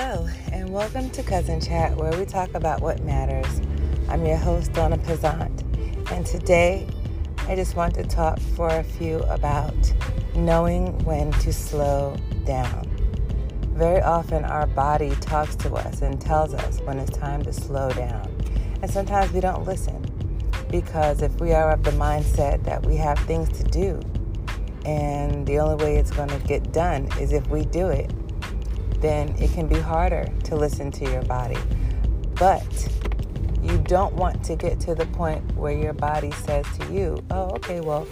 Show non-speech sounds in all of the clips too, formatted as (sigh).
Hello, and welcome to Cuz'n Chat, where we talk about what matters. I'm your host, Donna Pezant, and today I just want to talk for a few about knowing when to slow down. Very often, our body talks to us and tells us when it's time to slow down, and sometimes we don't listen because if we are of the mindset that we have things to do, and the only way it's going to get done is if we do it then it can be harder to listen to your body. But you don't want to get to the point where your body says to you, oh, okay, well,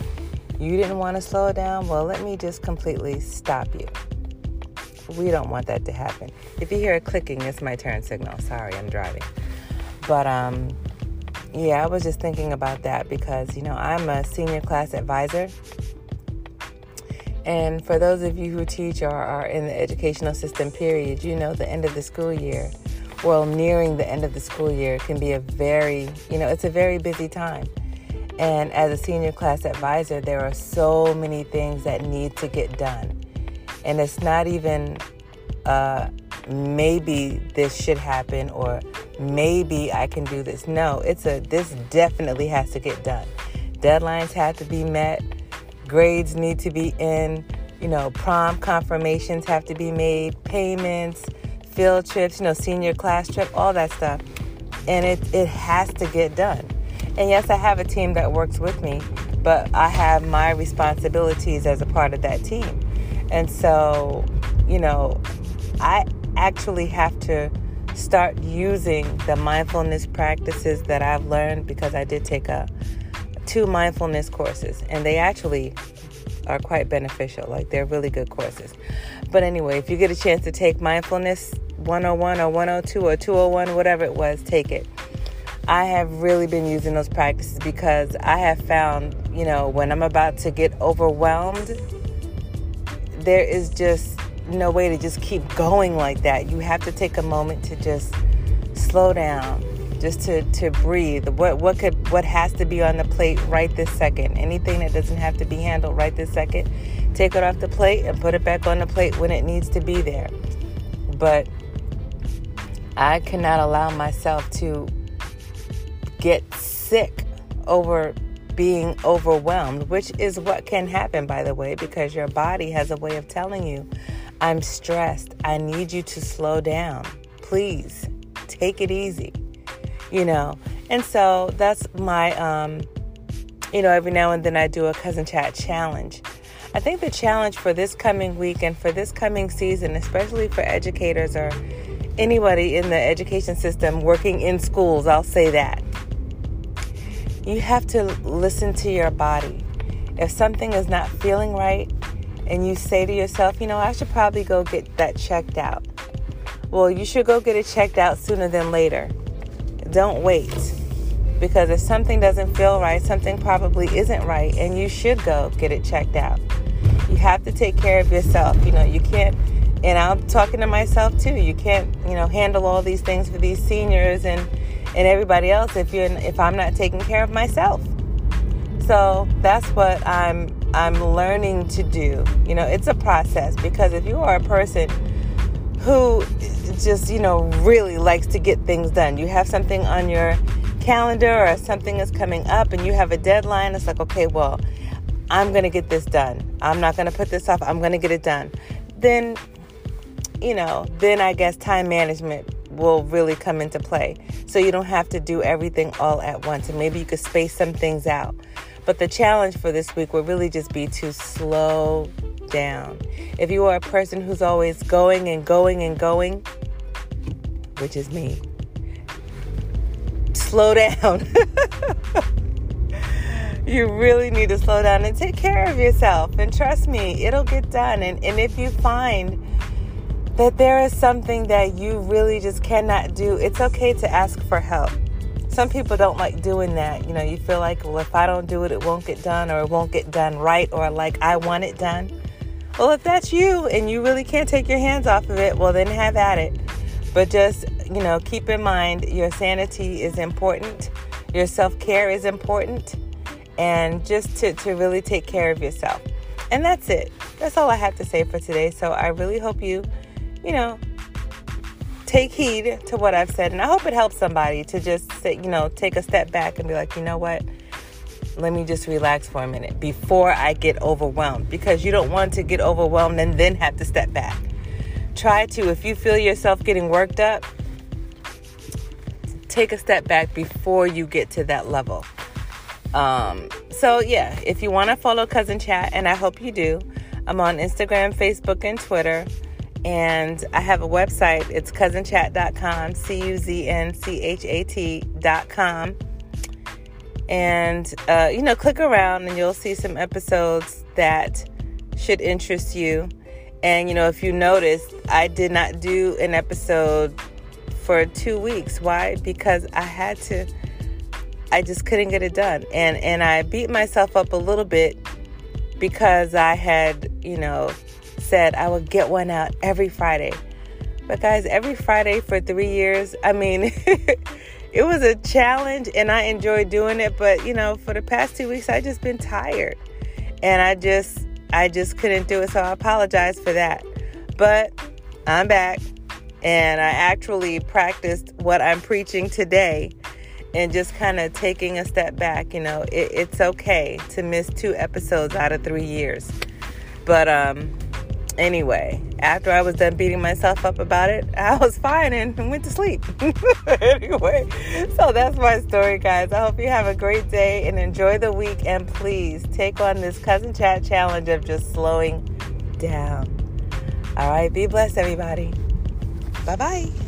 you didn't want to slow down. Well, let me just completely stop you. We don't want that to happen. If you hear a clicking, it's my turn signal. Sorry, I'm driving. But um, yeah, I was just thinking about that because, you know, I'm a senior class advisor and for those of you who teach or are in the educational system, period, you know the end of the school year, well, nearing the end of the school year can be a very, you know, it's a very busy time. And as a senior class advisor, there are so many things that need to get done. And it's not even uh, maybe this should happen or maybe I can do this. No, it's a this definitely has to get done. Deadlines have to be met grades need to be in, you know, prom confirmations have to be made, payments, field trips, you know, senior class trip, all that stuff. And it, it has to get done. And yes, I have a team that works with me, but I have my responsibilities as a part of that team. And so, you know, I actually have to start using the mindfulness practices that I've learned because I did take a two mindfulness courses, and they actually are quite beneficial. Like they're really good courses. But anyway, if you get a chance to take mindfulness 101 or 102 or 201, whatever it was, take it. I have really been using those practices because I have found, you know, when I'm about to get overwhelmed, there is just no way to just keep going like that. You have to take a moment to just slow down, just to, to breathe. What what could what has to be on the plate right this second? Anything that doesn't have to be handled right this second, take it off the plate and put it back on the plate when it needs to be there. But I cannot allow myself to get sick over being overwhelmed, which is what can happen, by the way, because your body has a way of telling you, I'm stressed. I need you to slow down. Please take it easy you know. And so that's my, um, you know, every now and then I do a Cuz'n Chat challenge. I think the challenge for this coming week and for this coming season, especially for educators or anybody in the education system working in schools, I'll say that. You have to listen to your body. If something is not feeling right and you say to yourself, you know, I should probably go get that checked out. Well, you should go get it checked out sooner than later. Don't wait. Because if something doesn't feel right, something probably isn't right, and you should go get it checked out. You have to take care of yourself. You know, you can't, and I'm talking to myself too. You can't, you know, handle all these things for these seniors and and everybody else if you're if I'm not taking care of myself. So that's what I'm I'm learning to do. You know, it's a process because if you are a person who just, you know, really likes to get things done. You have something on your calendar or something is coming up and you have a deadline. It's like, okay, well, I'm going to get this done. I'm not going to put this off. I'm going to get it done. Then, you know, then I guess time management will really come into play. So you don't have to do everything all at once. And maybe you could space some things out. But the challenge for this week will really just be to slow down. If you are a person who's always going and going and going, which is me, slow down. (laughs) you really need to slow down and take care of yourself. And trust me, it'll get done. And, and if you find that there is something that you really just cannot do, it's okay to ask for help. Some people don't like doing that. You know, you feel like, well, if I don't do it, it won't get done, or it won't get done right, or like I want it done. Well, if that's you and you really can't take your hands off of it, well, then have at it. But just, you know, keep in mind your sanity is important, your self care is important, and just to, to really take care of yourself. And that's it. That's all I have to say for today. So I really hope you, you know, take heed to what I've said. And I hope it helps somebody to just say, you know, take a step back and be like, you know what? Let me just relax for a minute before I get overwhelmed because you don't want to get overwhelmed and then have to step back. Try to, if you feel yourself getting worked up, take a step back before you get to that level. Um, so, yeah, if you want to follow Cuz'n Chat, and I hope you do, I'm on Instagram, Facebook, and Twitter. And I have a website. It's cuznchat.com, C U Z N C H A T.com. And, uh, you know, click around and you'll see some episodes that should interest you. And, you know, if you noticed, I did not do an episode for two weeks. Why? Because I had to, I just couldn't get it done. And, and I beat myself up a little bit because I had, you know, said I would get one out every Friday. But guys, every Friday for three years, I mean, (laughs) it was a challenge and I enjoyed doing it. But, you know, for the past two weeks, I just been tired and I just, I just couldn't do it. So I apologize for that. But I'm back and I actually practiced what I'm preaching today and just kind of taking a step back. You know, it, it's okay to miss two episodes out of three years. But um, anyway, after I was done beating myself up about it, (laughs) I was fine and went to sleep. (laughs) anyway, so that's my story, guys. I hope you have a great day and enjoy the week. And please take on this Cuz'n Chat challenge of just slowing down. All right, be blessed, everybody. Bye bye.